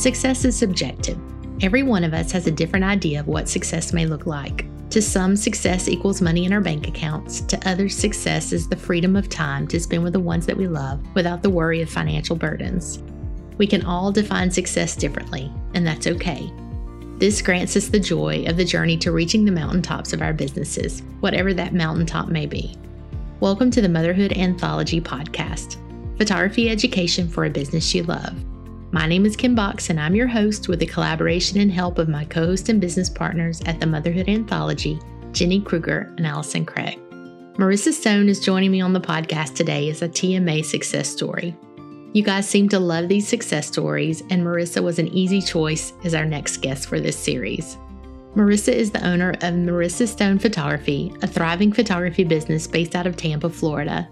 Success is subjective. Every one of us has a different idea of what success may look like. To some, success equals money in our bank accounts. To others, success is the freedom of time to spend with the ones that we love without the worry of financial burdens. We can all define success differently, and that's okay. This grants us the joy of the journey to reaching the mountaintops of our businesses, whatever that mountaintop may be. Welcome to the Motherhood Anthology podcast photography education for a business you love. My name is Kim Box, and I'm your host with the collaboration and help of my co host and business partners at the Motherhood Anthology, Jenny Kruger and Allison Craig. Marisa Stone is joining me on the podcast today as a TMA success story. You guys seem to love these success stories, and Marisa was an easy choice as our next guest for this series. Marisa is the owner of Marisa Stone Photography, a thriving photography business based out of Tampa, Florida,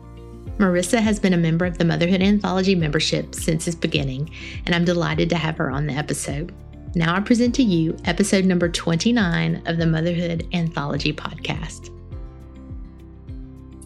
Marisa has been a member of the Motherhood Anthology membership since its beginning, and I'm delighted to have her on the episode. Now I present to you episode number 29 of the Motherhood Anthology podcast.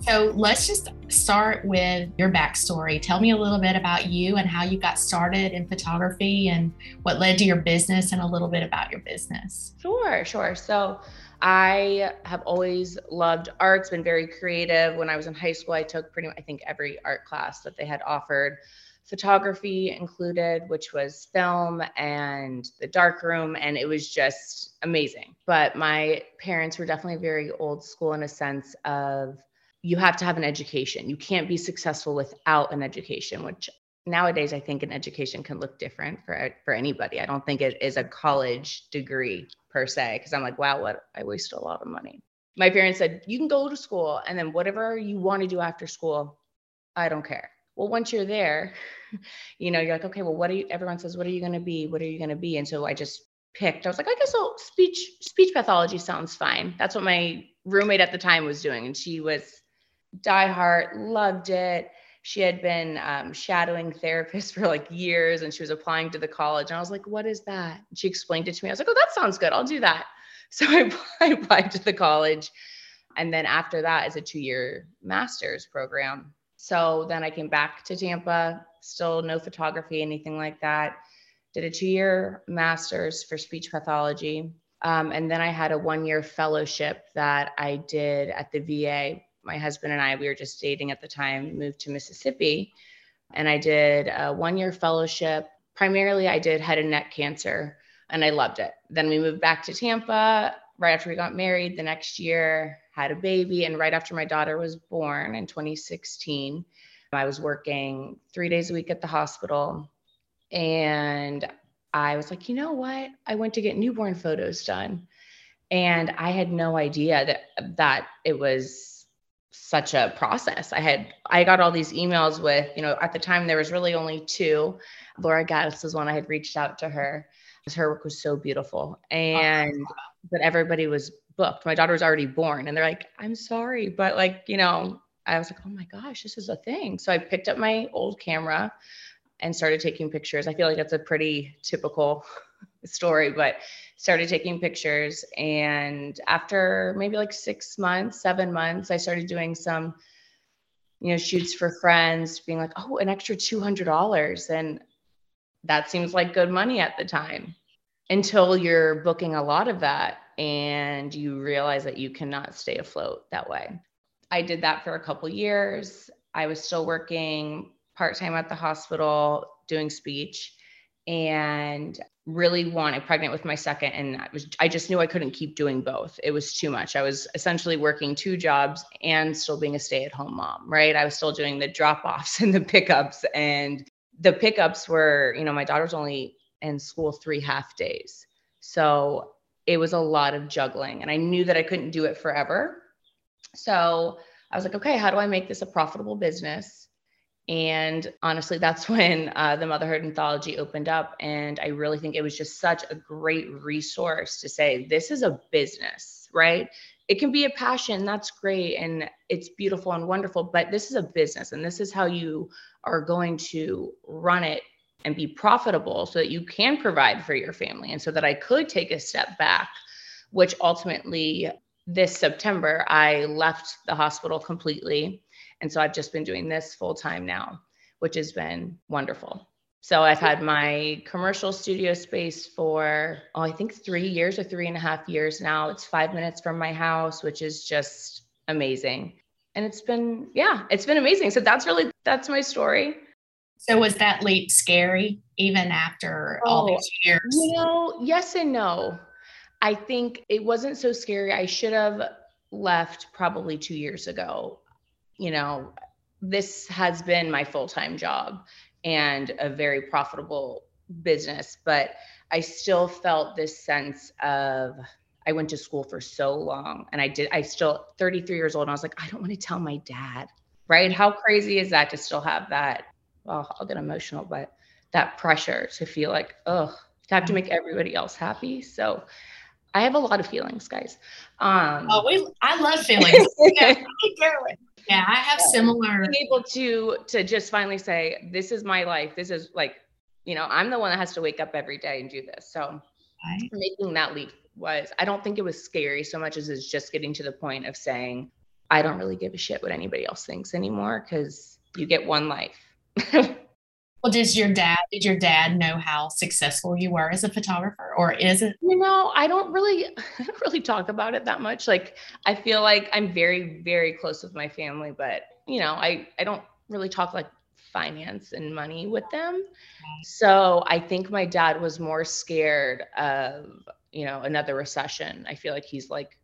So let's just start with your backstory. Tell me a little bit about you and how you got started in photography and what led to your business and a little bit about your business. Sure, sure. So I have always loved arts, been very creative. When I was in high school, I took pretty much, I think, every art class that they had offered. Photography included, which was film and the dark room, and it was just amazing. But my parents were definitely very old school in a sense of you have to have an education. You can't be successful without an education, which nowadays I think an education can look different for for anybody. I don't think it is a college degree per se because I'm like, wow, what I wasted a lot of money. My parents said, you can go to school and then whatever you want to do after school, I don't care. Well, once you're there, you know, you're like, okay, well, what are you, everyone says, what are you going to be? What are you going to be? And so I just picked, I was like, I guess oh, speech, speech pathology sounds fine. That's what my roommate at the time was doing. And she was diehard, loved it she had been um, shadowing therapists for like years and she was applying to the college. And I was like, what is that? And she explained it to me. I was like, oh, that sounds good. I'll do that. So I, I applied to the college. And then after that is a two year master's program. So then I came back to Tampa, still no photography, anything like that. Did a two year master's for speech pathology. Um, and then I had a one year fellowship that I did at the VA my husband and I, we were just dating at the time, moved to Mississippi. And I did a one year fellowship. Primarily, I did head and neck cancer, and I loved it. Then we moved back to Tampa right after we got married the next year, had a baby. And right after my daughter was born in 2016, I was working three days a week at the hospital. And I was like, you know what? I went to get newborn photos done. And I had no idea that that it was such a process. I had I got all these emails with, you know, at the time there was really only two. Laura Gaddis was one I had reached out to her. Because her work was so beautiful. And but everybody was booked. My daughter was already born and they're like, I'm sorry, but like, you know, I was like, oh my gosh, this is a thing. So I picked up my old camera and started taking pictures. I feel like that's a pretty typical story, but started taking pictures. And after maybe like six months, seven months, I started doing some, you know, shoots for friends, being like, oh, an extra $200. And that seems like good money at the time until you're booking a lot of that and you realize that you cannot stay afloat that way. I did that for a couple years. I was still working part time at the hospital doing speech and really wanted pregnant with my second and I was I just knew I couldn't keep doing both. It was too much. I was essentially working two jobs and still being a stay-at-home mom, right? I was still doing the drop-offs and the pickups and the pickups were, you know, my daughter's only in school 3 half days. So it was a lot of juggling and I knew that I couldn't do it forever. So I was like, okay, how do I make this a profitable business? And honestly, that's when uh, the Motherhood Anthology opened up. And I really think it was just such a great resource to say, this is a business, right? It can be a passion, that's great. And it's beautiful and wonderful, but this is a business. And this is how you are going to run it and be profitable so that you can provide for your family. And so that I could take a step back, which ultimately this September, I left the hospital completely and so I've just been doing this full time now, which has been wonderful. So I've had my commercial studio space for, oh, I think three years or three and a half years now. It's five minutes from my house, which is just amazing. And it's been, yeah, it's been amazing. So that's really, that's my story. So was that leap scary even after oh, all these years? You know, yes and no. I think it wasn't so scary. I should have left probably two years ago. You know, this has been my full time job and a very profitable business, but I still felt this sense of I went to school for so long and I did, I still 33 years old and I was like, I don't want to tell my dad, right? How crazy is that to still have that? Well, I'll get emotional, but that pressure to feel like, oh, to have to make everybody else happy. So I have a lot of feelings, guys. Um, oh, we, I love feelings. yeah, yeah, I have similar. Being able to to just finally say, "This is my life. This is like, you know, I'm the one that has to wake up every day and do this." So, right. making that leap was. I don't think it was scary so much as it's just getting to the point of saying, "I don't really give a shit what anybody else thinks anymore," because you get one life. Well, does your dad did your dad know how successful you were as a photographer or is it? You know, I don't really I don't really talk about it that much. Like I feel like I'm very very close with my family, but you know, I I don't really talk like finance and money with them. So, I think my dad was more scared of, you know, another recession. I feel like he's like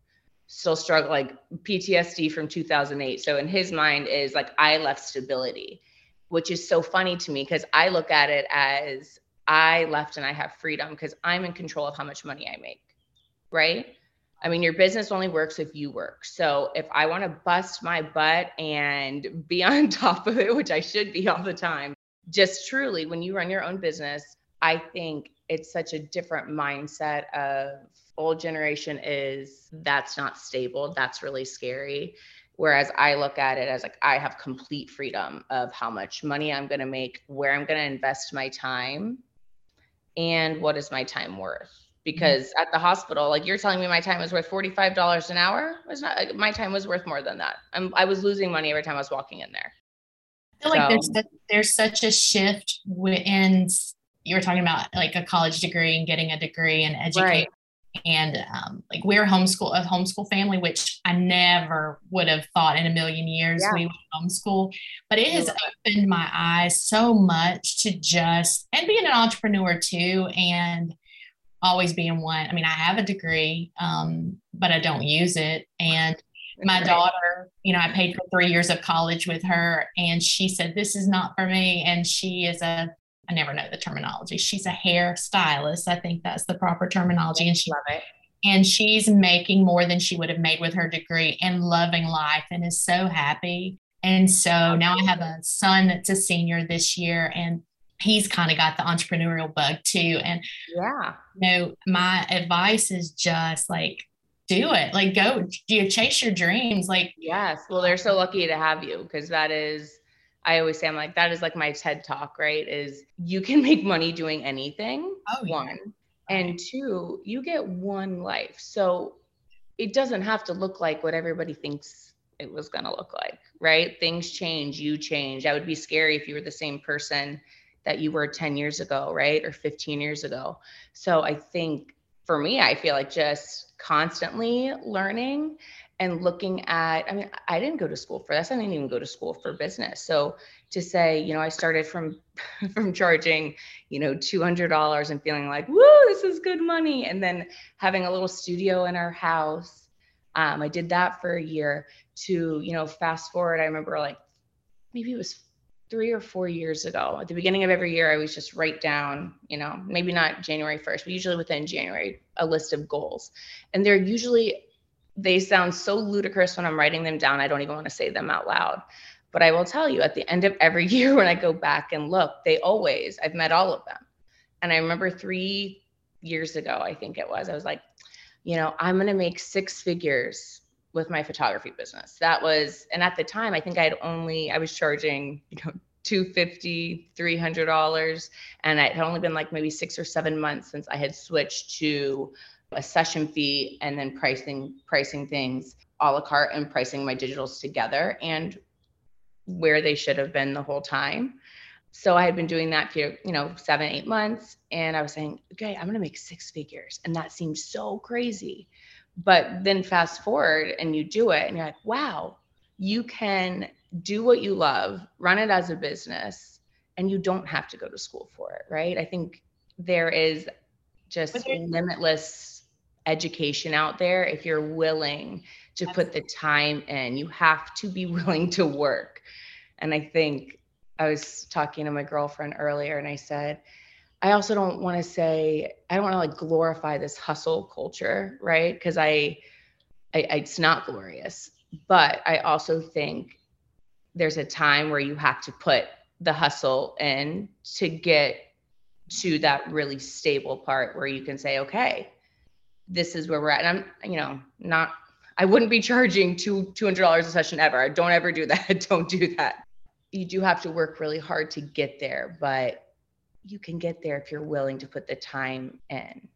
still struggling like PTSD from 2008. So in his mind is like I left stability which is so funny to me because I look at it as I left and I have freedom because I'm in control of how much money I make. Right. I mean, your business only works if you work. So if I want to bust my butt and be on top of it, which I should be all the time, just truly, when you run your own business, I think it's such a different mindset of old generation is that's not stable. That's really scary. Whereas I look at it as like I have complete freedom of how much money I'm going to make, where I'm going to invest my time, and what is my time worth. Because mm-hmm. at the hospital, like you're telling me my time was worth $45 an hour. It's not my time was worth more than that. I'm, I was losing money every time I was walking in there. I feel so, like there's, there's such a shift in you were talking about like a college degree and getting a degree and educating right and um, like we're homeschool a homeschool family which i never would have thought in a million years yeah. we would homeschool but it has opened my eyes so much to just and being an entrepreneur too and always being one i mean i have a degree um, but i don't use it and my daughter you know i paid for three years of college with her and she said this is not for me and she is a I never know the terminology. She's a hair stylist. I think that's the proper terminology. And she love it. And she's making more than she would have made with her degree and loving life and is so happy. And so now I have a son that's a senior this year and he's kind of got the entrepreneurial bug too. And yeah, you know, my advice is just like do it. Like go you chase your dreams. Like yes. Well, they're so lucky to have you because that is I always say, I'm like, that is like my TED talk, right? Is you can make money doing anything. Oh, yeah. One. And two, you get one life. So it doesn't have to look like what everybody thinks it was going to look like, right? Things change, you change. That would be scary if you were the same person that you were 10 years ago, right? Or 15 years ago. So I think for me, I feel like just constantly learning and looking at i mean i didn't go to school for this i didn't even go to school for business. So to say you know i started from from charging you know $200 and feeling like woo this is good money and then having a little studio in our house. Um, i did that for a year to you know fast forward i remember like maybe it was three or four years ago. At the beginning of every year i was just write down you know maybe not january 1st but usually within january a list of goals. And they're usually they sound so ludicrous when I'm writing them down. I don't even want to say them out loud. But I will tell you at the end of every year when I go back and look, they always, I've met all of them. And I remember three years ago, I think it was, I was like, you know, I'm going to make six figures with my photography business. That was, and at the time, I think I had only, I was charging, you know, 250 $300 and it had only been like maybe six or seven months since i had switched to a session fee and then pricing pricing things a la carte and pricing my digitals together and where they should have been the whole time. so I had been doing that for, you know, seven, eight months. And I was saying, okay, I'm going to make six figures. And that seems so crazy. But then fast forward and you do it and you're like, wow, you can do what you love, run it as a business, and you don't have to go to school for it. Right. I think there is just limitless education out there if you're willing to put the time in. You have to be willing to work. And I think I was talking to my girlfriend earlier and I said, I also don't want to say, I don't want to like glorify this hustle culture, right? Because I, I, it's not glorious. But I also think there's a time where you have to put the hustle in to get to that really stable part where you can say, okay, this is where we're at. And I'm, you know, not, I wouldn't be charging two $200 a session ever. Don't ever do that. Don't do that you do have to work really hard to get there, but you can get there if you're willing to put the time in.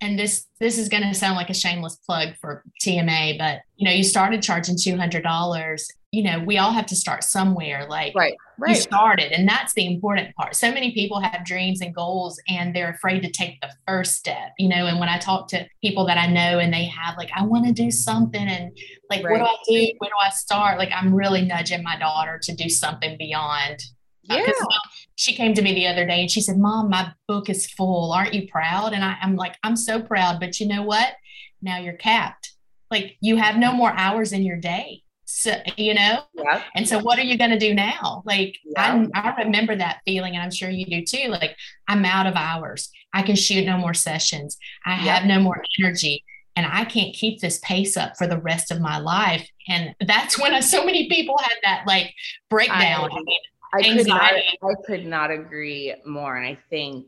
And this this is going to sound like a shameless plug for TMA, but you know, you started charging two hundred dollars. You know, we all have to start somewhere. Like, right, right. You started, and that's the important part. So many people have dreams and goals, and they're afraid to take the first step. You know, and when I talk to people that I know, and they have like, I want to do something, and like, right. what do I do? Where do I start? Like, I'm really nudging my daughter to do something beyond. Uh, yeah. Uh, she came to me the other day and she said, Mom, my book is full. Aren't you proud? And I, I'm like, I'm so proud. But you know what? Now you're capped. Like you have no more hours in your day. So, you know? Yeah. And so what are you going to do now? Like yeah. I, I remember that feeling and I'm sure you do too. Like I'm out of hours. I can shoot no more sessions. I yeah. have no more energy and I can't keep this pace up for the rest of my life. And that's when I, so many people had that like breakdown. I, I mean, I could not I could not agree more. And I think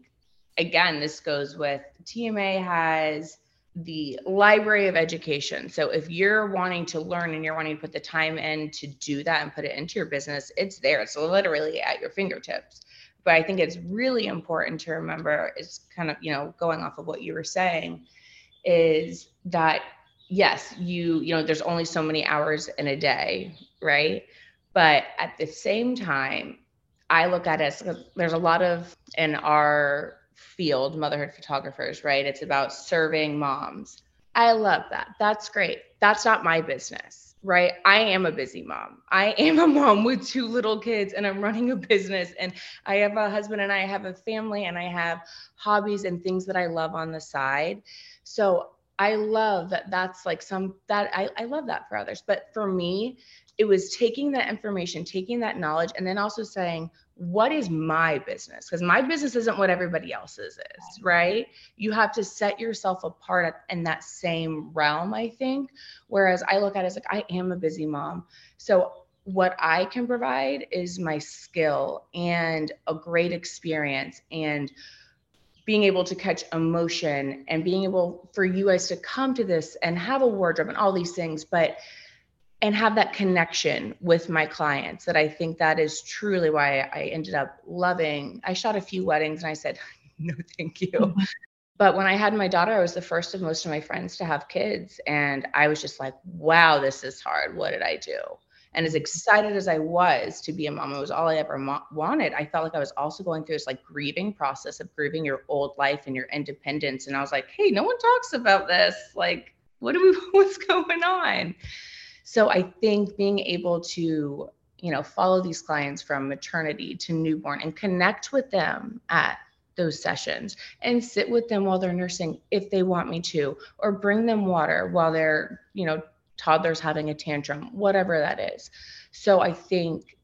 again, this goes with TMA has the library of education. So if you're wanting to learn and you're wanting to put the time in to do that and put it into your business, it's there. It's literally at your fingertips. But I think it's really important to remember is kind of, you know, going off of what you were saying, is that yes, you, you know, there's only so many hours in a day, right? But at the same time, I look at it as uh, there's a lot of in our field, motherhood photographers, right? It's about serving moms. I love that. That's great. That's not my business, right? I am a busy mom. I am a mom with two little kids and I'm running a business and I have a husband and I have a family and I have hobbies and things that I love on the side. So I love that that's like some that I, I love that for others. But for me, it was taking that information, taking that knowledge, and then also saying, what is my business? Because my business isn't what everybody else's is, right? You have to set yourself apart in that same realm, I think. Whereas I look at it as like, I am a busy mom. So what I can provide is my skill and a great experience and being able to catch emotion and being able for you guys to come to this and have a wardrobe and all these things. But and have that connection with my clients that I think that is truly why I ended up loving. I shot a few weddings and I said, no, thank you. Mm-hmm. But when I had my daughter, I was the first of most of my friends to have kids. And I was just like, wow, this is hard. What did I do? And as excited as I was to be a mom, it was all I ever mo- wanted. I felt like I was also going through this like grieving process of grieving your old life and your independence. And I was like, hey, no one talks about this. Like, what do we, what's going on? So I think being able to, you know, follow these clients from maternity to newborn and connect with them at those sessions and sit with them while they're nursing if they want me to, or bring them water while they're, you know, toddlers having a tantrum, whatever that is. So I think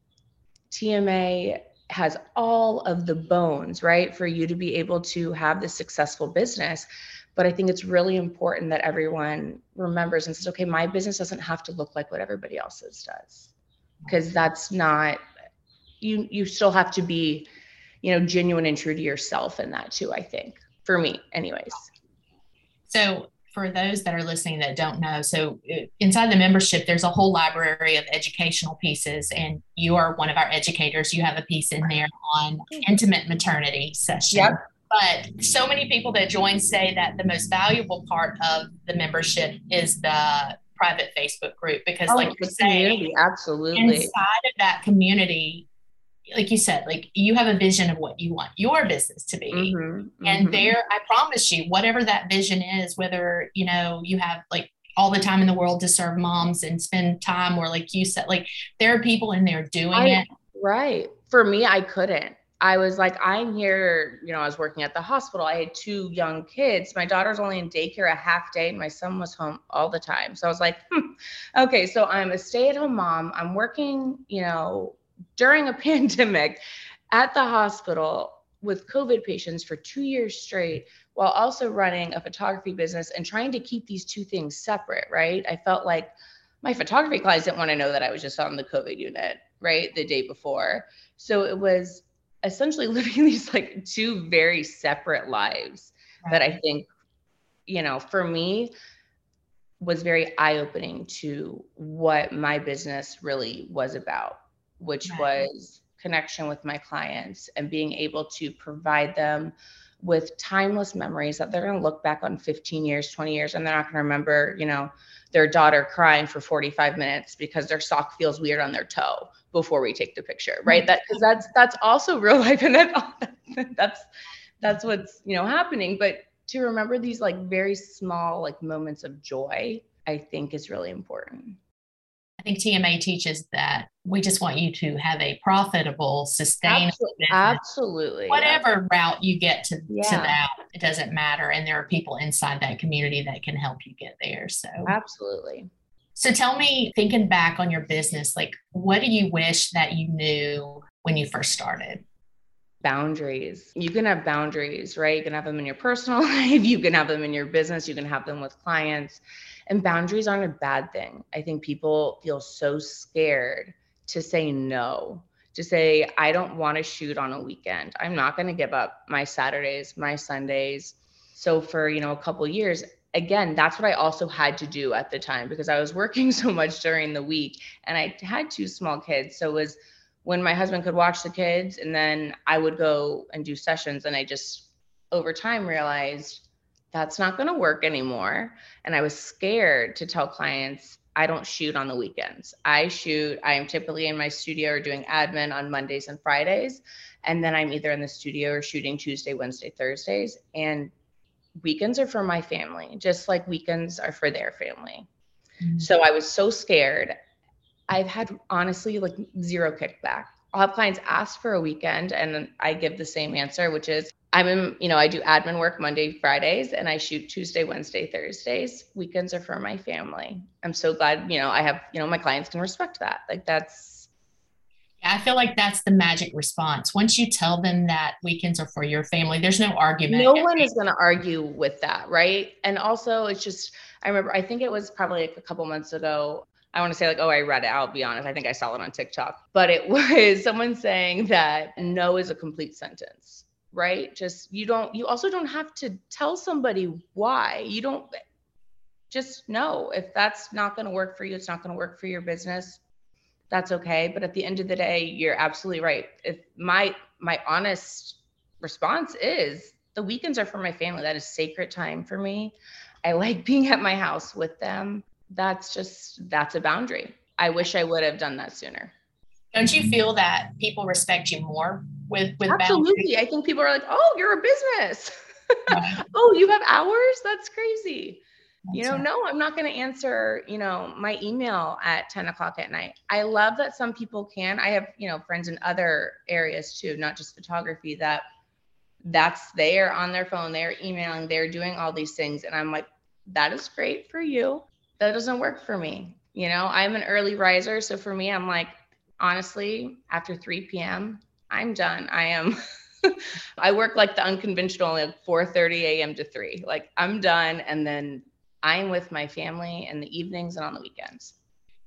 TMA has all of the bones, right, for you to be able to have this successful business. But I think it's really important that everyone remembers and says, okay, my business doesn't have to look like what everybody else's does. Because that's not you you still have to be, you know, genuine and true to yourself in that too, I think. For me, anyways. So for those that are listening that don't know, so uh, inside the membership, there's a whole library of educational pieces, and you are one of our educators. You have a piece in there on intimate maternity session. Yep. But so many people that join say that the most valuable part of the membership is the private Facebook group because, oh, like you're saying, absolutely inside of that community, like you said, like you have a vision of what you want your business to be. Mm-hmm, and mm-hmm. there, I promise you, whatever that vision is, whether, you know, you have like all the time in the world to serve moms and spend time or like you said, like there are people in there doing I, it. Right. For me, I couldn't. I was like, I'm here, you know, I was working at the hospital. I had two young kids. My daughter's only in daycare a half day, and my son was home all the time. So I was like, hmm, okay, so I'm a stay at home mom. I'm working, you know, during a pandemic at the hospital with COVID patients for two years straight while also running a photography business and trying to keep these two things separate, right? I felt like my photography clients didn't want to know that I was just on the COVID unit, right? The day before. So it was essentially living these like two very separate lives right. that I think, you know, for me was very eye opening to what my business really was about, which right. was connection with my clients and being able to provide them with timeless memories that they're going to look back on 15 years, 20 years, and they're not going to remember, you know, their daughter crying for 45 minutes because their sock feels weird on their toe before we take the picture, right? Mm-hmm. That because that's that's also real life, and that that's that's what's you know happening. But to remember these like very small like moments of joy, I think is really important. I think TMA teaches that we just want you to have a profitable, sustainable absolutely, absolutely. whatever route you get to, yeah. to that, it doesn't matter. And there are people inside that community that can help you get there. So absolutely. So tell me, thinking back on your business, like what do you wish that you knew when you first started? boundaries. You can have boundaries, right? You can have them in your personal life, you can have them in your business, you can have them with clients. And boundaries aren't a bad thing. I think people feel so scared to say no, to say, I don't want to shoot on a weekend. I'm not going to give up my Saturdays, my Sundays. So for, you know, a couple years, again, that's what I also had to do at the time because I was working so much during the week and I had two small kids. So it was when my husband could watch the kids and then I would go and do sessions and I just over time realized that's not going to work anymore. And I was scared to tell clients, I don't shoot on the weekends. I shoot, I am typically in my studio or doing admin on Mondays and Fridays. And then I'm either in the studio or shooting Tuesday, Wednesday, Thursdays. And weekends are for my family, just like weekends are for their family. Mm-hmm. So I was so scared. I've had honestly like zero kickback. I'll have clients ask for a weekend and I give the same answer, which is I'm in, you know, I do admin work Monday, Fridays, and I shoot Tuesday, Wednesday, Thursdays. Weekends are for my family. I'm so glad, you know, I have, you know, my clients can respect that. Like that's. Yeah, I feel like that's the magic response. Once you tell them that weekends are for your family, there's no argument. No one is going to argue with that, right? And also, it's just, I remember, I think it was probably like a couple months ago. I want to say like, oh, I read it. I'll be honest. I think I saw it on TikTok, but it was someone saying that no is a complete sentence right? Just you don't, you also don't have to tell somebody why. You don't just know if that's not going to work for you, it's not going to work for your business. That's okay. But at the end of the day, you're absolutely right. If my, my honest response is the weekends are for my family. That is sacred time for me. I like being at my house with them. That's just, that's a boundary. I wish I would have done that sooner. Don't you feel that people respect you more with with absolutely. Boundaries. i think people are like oh you're a business. Oh you have hours? That's crazy. That's you know right. no i'm not going to answer you know my email at 10 o'clock at night. I love that some people can. I have you know friends in other areas too not just photography that that's there on their phone they're emailing they're doing all these things and i'm like that is great for you. That doesn't work for me. You know i'm an early riser so for me i'm like honestly after 3 p.m I'm done. I am. I work like the unconventional, like 4:30 a.m. to 3. Like I'm done, and then I'm with my family in the evenings and on the weekends.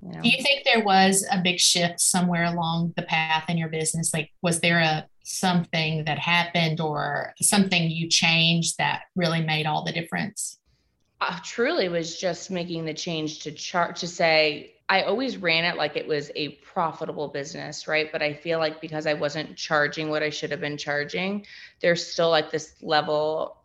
You know? Do you think there was a big shift somewhere along the path in your business? Like, was there a something that happened or something you changed that really made all the difference? Uh, truly was just making the change to chart to say I always ran it like it was a profitable business, right? But I feel like because I wasn't charging what I should have been charging, there's still like this level.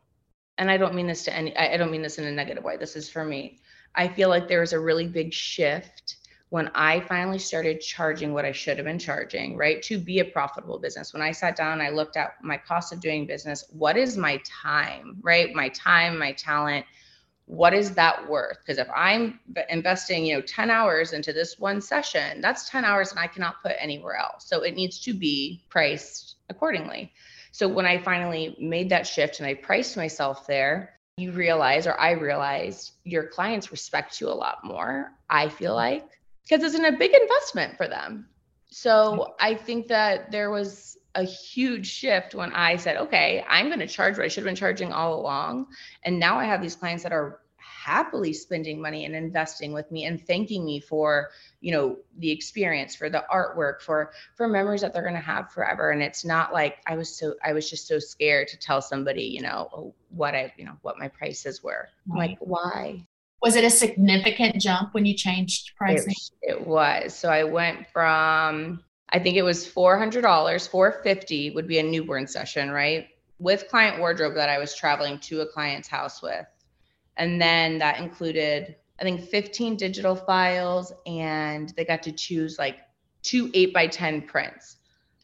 And I don't mean this to any, I don't mean this in a negative way. This is for me. I feel like there was a really big shift when I finally started charging what I should have been charging, right, to be a profitable business, when I sat down, I looked at my cost of doing business, what is my time, right? My time, my talent, what is that worth? Because if I'm investing, you know, 10 hours into this one session, that's 10 hours and I cannot put anywhere else. So it needs to be priced accordingly. So when I finally made that shift and I priced myself there, you realize, or I realized, your clients respect you a lot more. I feel like because it's in a big investment for them. So I think that there was a huge shift when I said, okay, I'm going to charge what I should have been charging all along. And now I have these clients that are happily spending money and investing with me and thanking me for you know the experience for the artwork for for memories that they're going to have forever and it's not like i was so i was just so scared to tell somebody you know what i you know what my prices were right. like why was it a significant jump when you changed pricing? It, it was. So I went from I think it was four hundred dollars, four fifty would be a newborn session, right? With client wardrobe that I was traveling to a client's house with, and then that included I think fifteen digital files, and they got to choose like two eight by ten prints.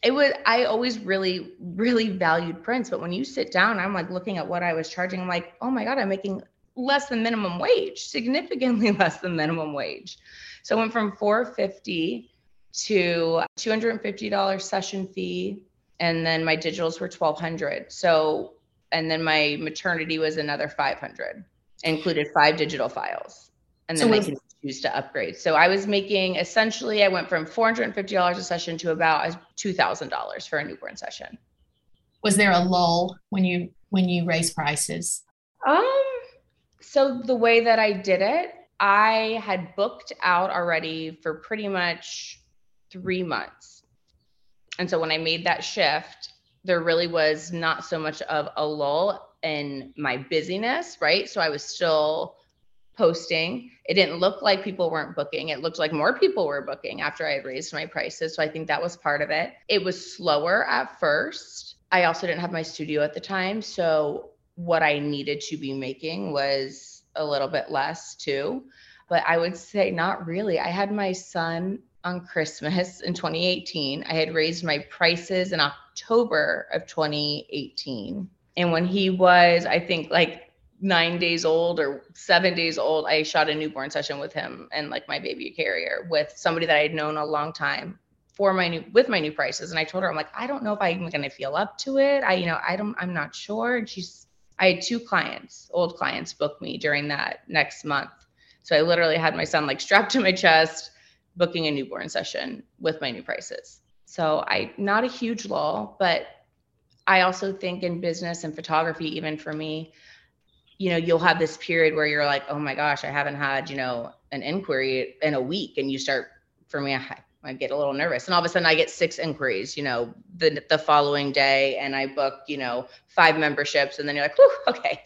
It was I always really really valued prints, but when you sit down, I'm like looking at what I was charging. I'm like, oh my god, I'm making less than minimum wage, significantly less than minimum wage. So I went from 450 to $250 session fee and then my digitals were 1200. So and then my maternity was another 500. Included five digital files. And then so they can choose to upgrade. So I was making essentially I went from $450 a session to about $2000 for a newborn session. Was there a lull when you when you raised prices? Um so the way that I did it, I had booked out already for pretty much three months. And so when I made that shift, there really was not so much of a lull in my busyness, right? So I was still posting. It didn't look like people weren't booking. It looked like more people were booking after I had raised my prices. So I think that was part of it. It was slower at first. I also didn't have my studio at the time. So what I needed to be making was a little bit less too. But I would say not really. I had my son on Christmas in 2018. I had raised my prices in October of 2018. And when he was, I think, like nine days old or seven days old, I shot a newborn session with him and like my baby carrier with somebody that I had known a long time for my new with my new prices. And I told her, I'm like, I don't know if I'm gonna feel up to it. I, you know, I don't, I'm not sure. And she's I had two clients, old clients, book me during that next month. So I literally had my son like strapped to my chest, booking a newborn session with my new prices. So I not a huge lull, but I also think in business and photography, even for me, you know, you'll have this period where you're like, oh my gosh, I haven't had, you know, an inquiry in a week. And you start, for me, I I get a little nervous. And all of a sudden I get six inquiries, you know, the the following day and I book, you know, five memberships and then you're like, Whew, okay.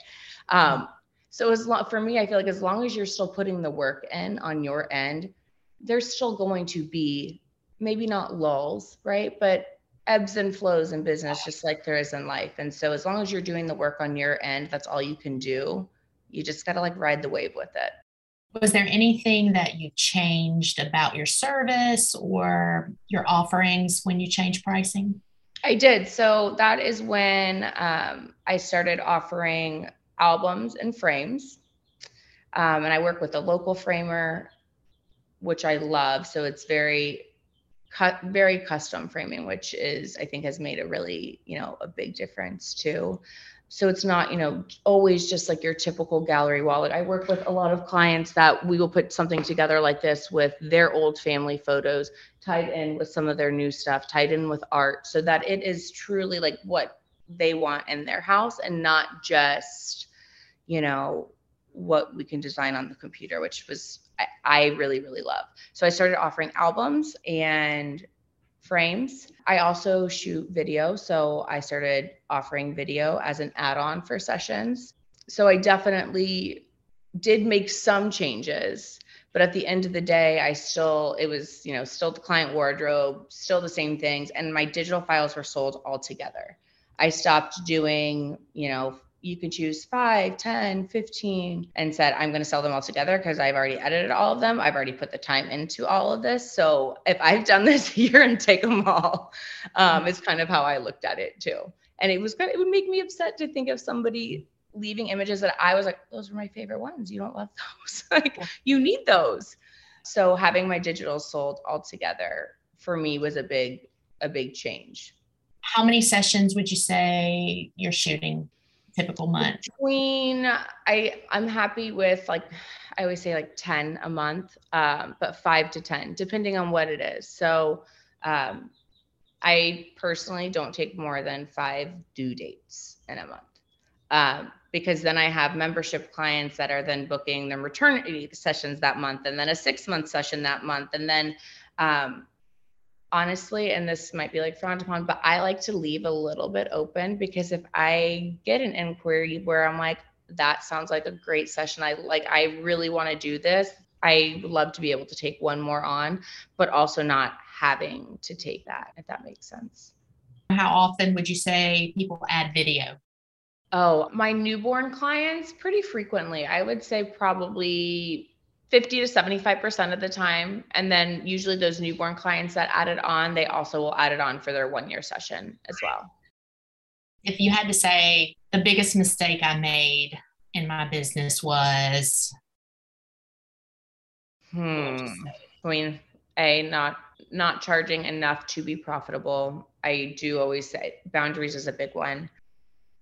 Um, so as long for me, I feel like as long as you're still putting the work in on your end, there's still going to be maybe not lulls, right? But ebbs and flows in business, just like there is in life. And so as long as you're doing the work on your end, that's all you can do. You just gotta like ride the wave with it was there anything that you changed about your service or your offerings when you changed pricing? I did. So that is when um, I started offering albums and frames. Um, and I work with a local framer, which I love. So it's very cut, very custom framing, which is I think has made a really you know a big difference too so it's not you know always just like your typical gallery wallet i work with a lot of clients that we will put something together like this with their old family photos tied in with some of their new stuff tied in with art so that it is truly like what they want in their house and not just you know what we can design on the computer which was I, really really love so i started offering albums and frames. I also shoot video. So I started offering video as an add on for sessions. So I definitely did make some changes. But at the end of the day, I still, it was, you know, still the client wardrobe, still the same things. And my digital files were sold all together. I stopped doing, you know, you can choose 5 10 15 and said i'm going to sell them all together because i've already edited all of them. I've already put the time into all of this. So if i've done this here and take them all um, it's kind of how i looked at it too. And it was of, it would make me upset to think of somebody leaving images that i was like those were my favorite ones. You don't love those. Like you need those. So having my digital sold all together for me was a big a big change. How many sessions would you say you're shooting typical month? Between I I'm happy with like I always say like 10 a month, um, but five to 10, depending on what it is. So um, I personally don't take more than five due dates in a month. Um, because then I have membership clients that are then booking their maternity sessions that month, and then a six month session that month, and then um, honestly, and this might be like frowned upon, but I like to leave a little bit open because if I get an inquiry where I'm like, that sounds like a great session. I like, I really want to do this. I love to be able to take one more on, but also not having to take that, if that makes sense. How often would you say people add video? Oh, my newborn clients pretty frequently. I would say probably 50 to 75% of the time. And then usually those newborn clients that add it on, they also will add it on for their one year session as well. If you had to say the biggest mistake I made in my business was hmm. I mean, a not not charging enough to be profitable. I do always say boundaries is a big one.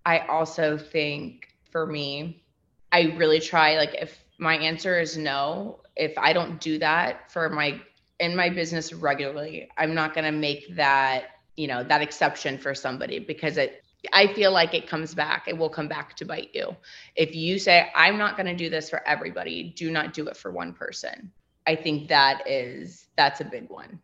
I also think for me, I really try like if my answer is no. If I don't do that for my in my business regularly, I'm not going to make that, you know, that exception for somebody because it I feel like it comes back. It will come back to bite you. If you say I'm not going to do this for everybody, do not do it for one person. I think that is that's a big one.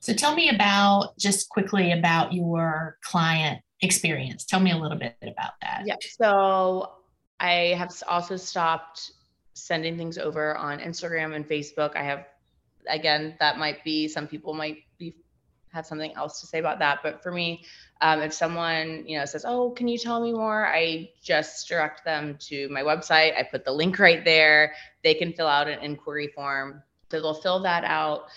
So tell me about just quickly about your client experience. Tell me a little bit about that. Yeah. So I have also stopped sending things over on Instagram and Facebook. I have, again, that might be some people might be have something else to say about that. But for me, um, if someone you know says, "Oh, can you tell me more?" I just direct them to my website. I put the link right there. They can fill out an inquiry form. So they'll fill that out,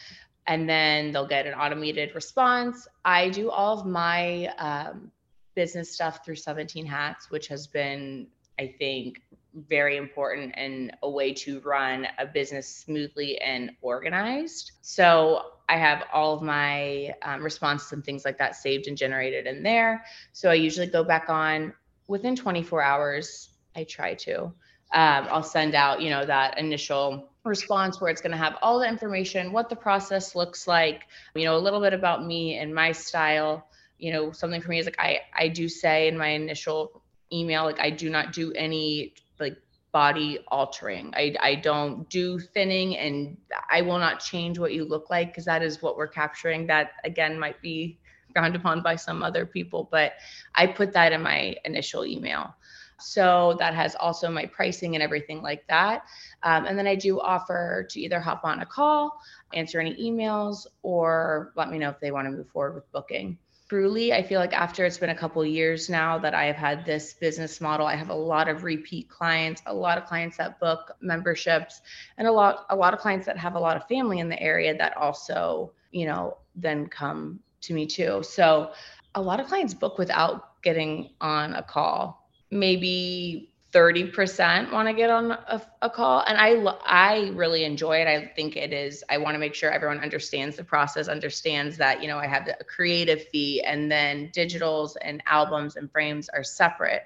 and then they'll get an automated response. I do all of my um, business stuff through 17 Hats, which has been, I think, very important and a way to run a business smoothly and organized. So I have all of my um, responses and things like that saved and generated in there. So I usually go back on within 24 hours. I try to. Um, I'll send out, you know, that initial response where it's going to have all the information, what the process looks like, you know, a little bit about me and my style. You know, something for me is like I I do say in my initial email like I do not do any like body altering. I, I don't do thinning and I will not change what you look like because that is what we're capturing. That again might be frowned upon by some other people, but I put that in my initial email. So that has also my pricing and everything like that. Um, and then I do offer to either hop on a call, answer any emails, or let me know if they want to move forward with booking truly i feel like after it's been a couple years now that i have had this business model i have a lot of repeat clients a lot of clients that book memberships and a lot a lot of clients that have a lot of family in the area that also you know then come to me too. So a lot of clients book without getting on a call. Maybe 30% want to get on a, a, call and i i really enjoy it. I think it is i want to make sure everyone understands the process understands that you know i have a creative fee and then digitals and albums and frames are separate.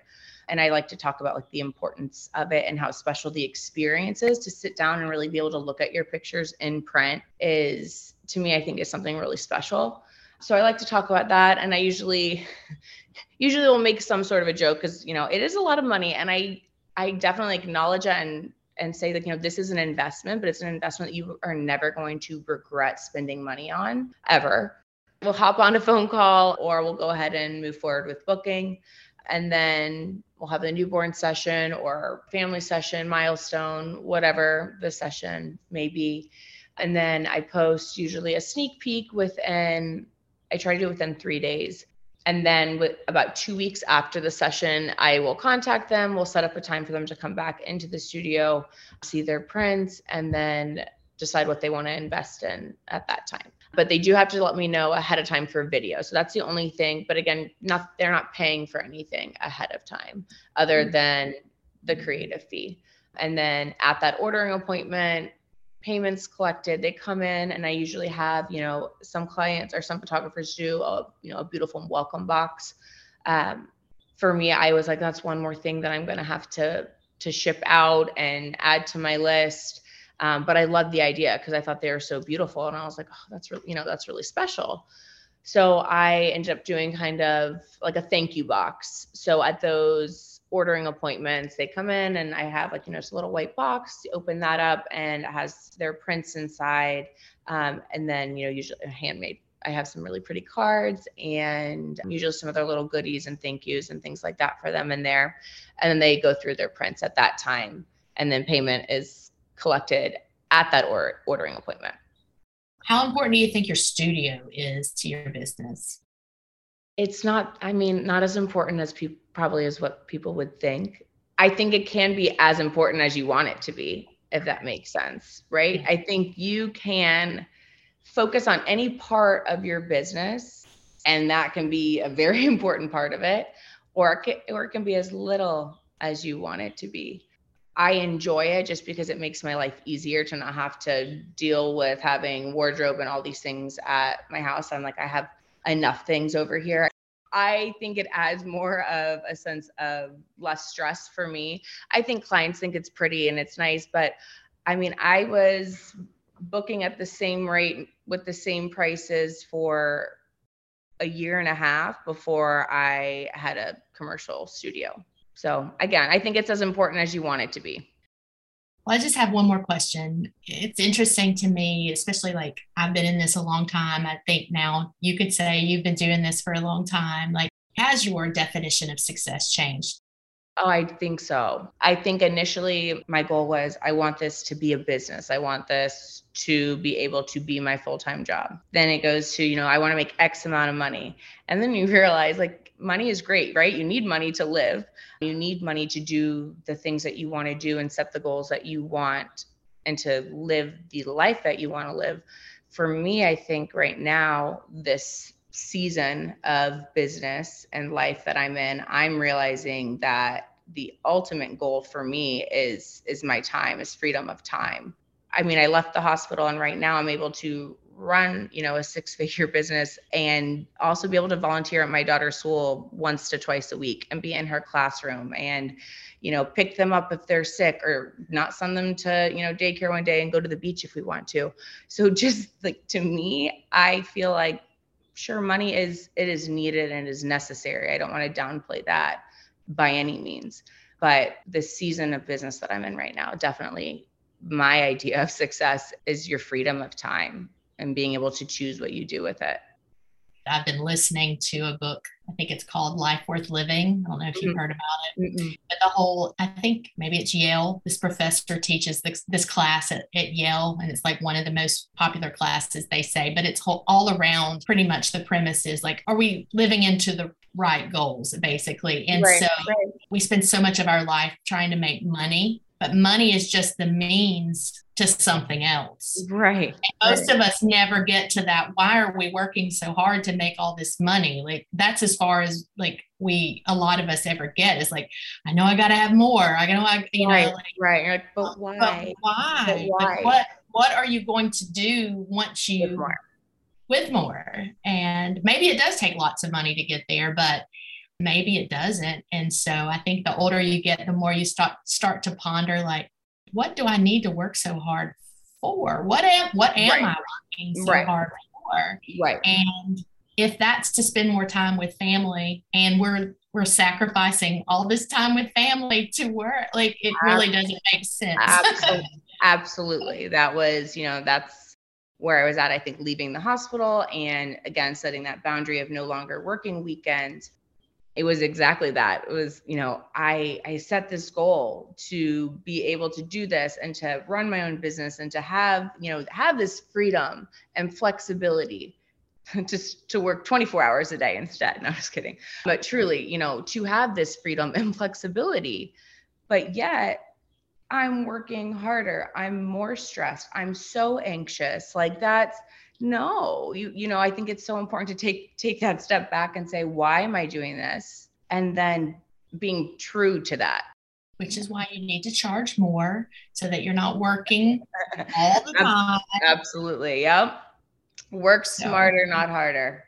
And i like to talk about like the importance of it and how special the experience is. To sit down and really be able to look at your pictures in print is to me i think is something really special. So i like to talk about that and i usually usually we'll make some sort of a joke because you know it is a lot of money and i i definitely acknowledge that and and say that you know this is an investment but it's an investment that you are never going to regret spending money on ever. We'll hop on a phone call or we'll go ahead and move forward with booking and then we'll have the newborn session or family session milestone whatever the session may be. And then i post usually a sneak peek within i try to do it within three days And then with about two weeks after the session, I will contact them. We'll set up a time for them to come back into the studio, see their prints, and then decide what they want to invest in at that time. But they do have to let me know ahead of time for video. So that's the only thing. But again, not they're not paying for anything ahead of time other mm-hmm. than the creative fee. And then at that ordering appointment, payments collected they come in and i usually have you know some clients or some photographers do a you know a beautiful welcome box. Um, for me i was like that's one more thing that i'm going to have to to ship out and add to my list. Um, but i loved the idea because i thought they were so beautiful and i was like oh that's really you know that's really special. So i ended up doing kind of like a thank you box. So at those ordering appointments. They come in and I have like, you know, just a little white box, open that up and it has their prints inside. Um, and then, you know, usually handmade. I have some really pretty cards and usually some other little goodies and thank yous and things like that for them in there. And then they go through their prints at that time. And then payment is collected at that or- ordering appointment. How important do you think your studio is to your business? It's not i mean not as important as people probably as what people would think. I think it can be as important as you want it to be if that makes sense right? I think you can focus on any part of your business and that can be a very important part of it or it can, or it can be as little as you want it to be. I enjoy it just because it makes my life easier to not have to deal with having wardrobe and all these things at my house. I'm like, I have enough things over here. I think it adds more of a sense of less stress for me. I think clients think it's pretty and it's nice, but I mean, I was booking at the same rate with the same prices for a year and a half before I had a commercial studio. So, again, I think it's as important as you want it to be. Well, I just have one more question. It's interesting to me, especially like I've been in this a long time. I think now you could say you've been doing this for a long time. Like, has your definition of success changed? Oh, I think so. I think initially my goal was I want this to be a business. I want this to be able to be my full time job. Then it goes to, you know, I want to make X amount of money. And then you realize like money is great, right? You need money to live. You need money to do the things that you want to do and set the goals that you want and to live the life that you want to live. For me, I think right now, this season of business and life that I'm in, I'm realizing that the ultimate goal for me is is my time, is freedom of time. I mean, I left the hospital and right now I'm able to run you know a six figure business and also be able to volunteer at my daughter's school once to twice a week and be in her classroom and you know pick them up if they're sick or not send them to you know daycare one day and go to the beach if we want to. So just like to me i feel like sure money is it is needed and is necessary. I don't want to downplay that by any means. But the season of business that i'm in right now definitely my idea of success is your freedom of time and being able to choose what you do with it. I've been listening to a book. I think it's called Life Worth Living. I don't know if you've mm-hmm. heard about it. Mm-mm. But the whole, I think maybe it's Yale. This professor teaches this, this class at, at, Yale, and it's like one of the most popular classes, they say. But it's whole, all around pretty much the premise is like, are we living into the right goals, basically? And right, so right. we spend so much of our life trying to make money, but money is just the means to something else. Right. And most right. of us never get to that. Why are we working so hard to make all this money? Like that's as far as like we a lot of us ever get is like, I know I gotta have more. I know I you right. know like, right. Like, but why? But why? But why? Like, what what are you going to do once you with more. with more? And maybe it does take lots of money to get there, but maybe it doesn't. And so I think the older you get, the more you start start to ponder like what do I need to work so hard for? What am what am right. I working so right. hard for? Right. And if that's to spend more time with family and we're we're sacrificing all this time with family to work, like it really doesn't make sense. Absolutely. Absolutely. That was, you know, that's where I was at, I think, leaving the hospital and again setting that boundary of no longer working weekends it was exactly that it was you know i i set this goal to be able to do this and to run my own business and to have you know have this freedom and flexibility just to work 24 hours a day instead. No, just kidding. But truly, you know, to have this freedom and flexibility, but yet I'm working harder. I'm more stressed. I'm so anxious. Like that's no, you you know, I think it's so important to take take that step back and say, why am I doing this? And then being true to that. Which is why you need to charge more so that you're not working all the time. Absolutely. Yep. Work smarter, so, not harder.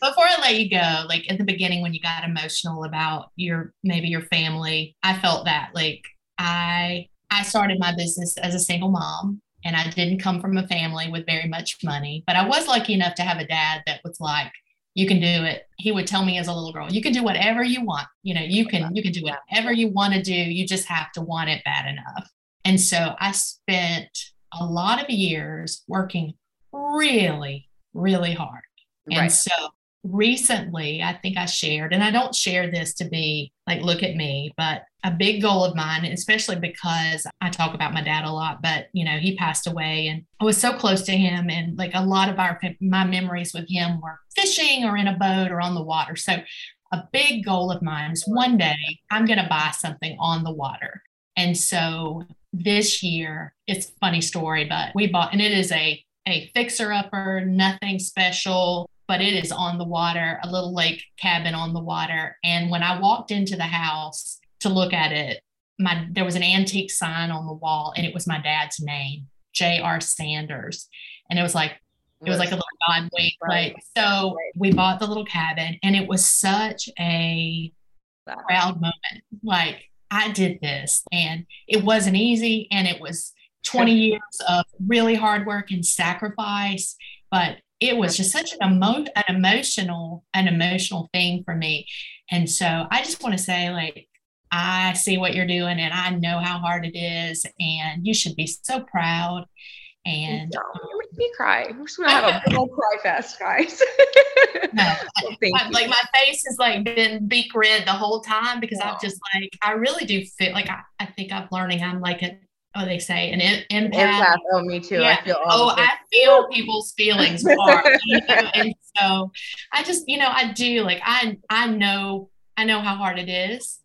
Before I let you go, like at the beginning when you got emotional about your maybe your family, I felt that like I I started my business as a single mom and I didn't come from a family with very much money, but I was lucky enough to have a dad that was like, you can do it. He would tell me as a little girl, you can do whatever you want. You know, you can you can do whatever you want to do. You just have to want it bad enough. And so I spent a lot of years working really, really hard. And right. so recently, I think I shared, and I don't share this to be like, look at me, but a big goal of mine, especially because I talk about my dad a lot, but you know, he passed away and I was so close to him. And like a lot of our, my memories with him were fishing or in a boat or on the water. So a big goal of mine is one day I'm going to buy something on the water. And so this year, it's funny story, but we bought, and it is a a fixer upper, nothing special, but it is on the water, a little lake cabin on the water. And when I walked into the house to look at it, my there was an antique sign on the wall and it was my dad's name, J.R. Sanders. And it was like it was like a little God wink. Right. so we bought the little cabin and it was such a proud moment. Like I did this and it wasn't easy and it was 20 years of really hard work and sacrifice but it was just such an, emo- an emotional an emotional thing for me and so i just want to say like i see what you're doing and i know how hard it is and you should be so proud and no, you um, make me cry. We're just gonna have a big old cry fest, guys. no, well, I, like my face has like been beak red the whole time because I'm just like I really do feel like I, I think I'm learning. I'm like a oh, they say an empath. empath. Oh, me too. Yeah. Oh, I feel. oh, I feel people's feelings you know? And so I just, you know, I do like I I know I know how hard it is.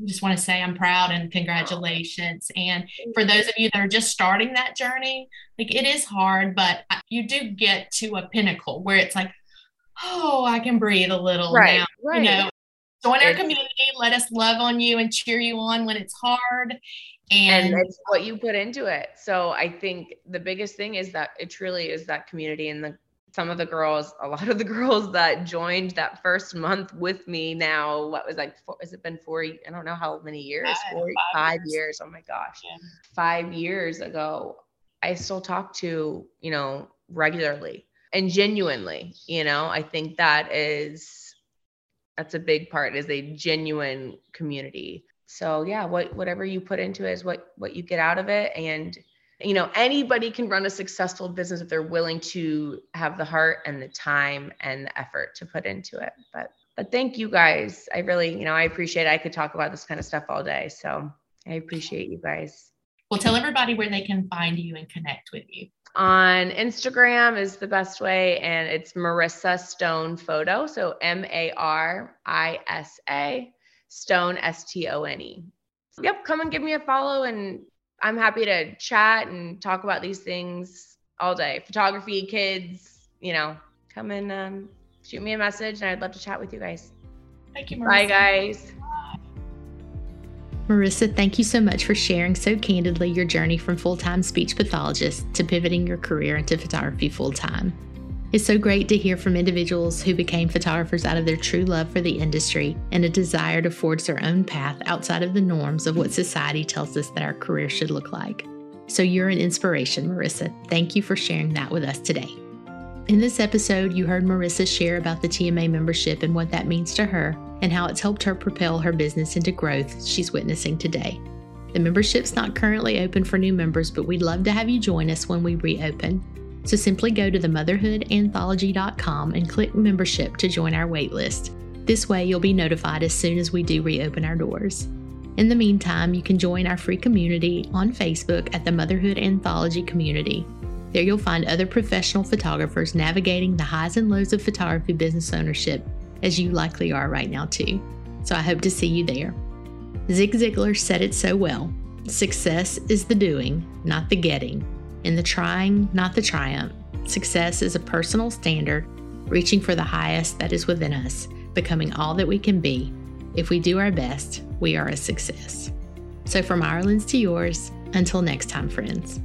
I just want to say I'm proud and congratulations. And for those of you that are just starting that journey, like it is hard, but you do get to a pinnacle where it's like, oh, I can breathe a little right, now. Right. You know, join our community. Let us love on you and cheer you on when it's hard and, and it's what you put into it so i think the biggest thing is that it truly is that community and the some of the girls a lot of the girls that joined that first month with me now what was like four, has it been four i don't know how many years five, four five, five years. years. oh my gosh yeah. five years ago i still talk to you know regularly and genuinely you know i think that is that's a big part is a genuine community so yeah what whatever you put into it is what what you get out of it. And you know anybody can run a successful business if they're willing to have the heart and the time and the effort to put into it. But but thank you guys. I really you know i appreciate it. i could talk about this kind of stuff all day. So i appreciate you guys. Well tell everybody where they can find you and connect with you. On instagram is the best way and it's marisa stone photo. So m-a-r-i-s-a Stone, S T O N E. Yep, come and give me a follow, and I'm happy to chat and talk about these things all day. Photography, kids, you know, come and um, shoot me a message, and I'd love to chat with you guys. Thank you, Marisa. Bye, guys. Marisa, thank you so much for sharing so candidly your journey from full time speech pathologist to pivoting your career into photography full time. It's so great to hear from individuals who became photographers out of their true love for the industry and a desire to forge their own path outside of the norms of what society tells us that our career should look like. So you're an inspiration, Marisa. Thank you for sharing that with us today. In this episode, you heard Marisa share about the TMA membership and what that means to her, and how it's helped her propel her business into growth she's witnessing today. The membership's not currently open for new members, but we'd love to have you join us when we reopen. So simply go to themotherhoodanthology.com and click membership to join our waitlist. This way, you'll be notified as soon as we do reopen our doors. In the meantime, you can join our free community on Facebook at the Motherhood Anthology Community. There you'll find other professional photographers navigating the highs and lows of photography business ownership, as you likely are right now, too. So I hope to see you there. Zig Ziglar said it so well Success is the doing, not the getting, and the trying, not the triumph. Success is a personal standard, reaching for the highest that is within us, becoming all that we can be. If we do our best, we are a success. So, from Ireland's to yours, until next time, friends.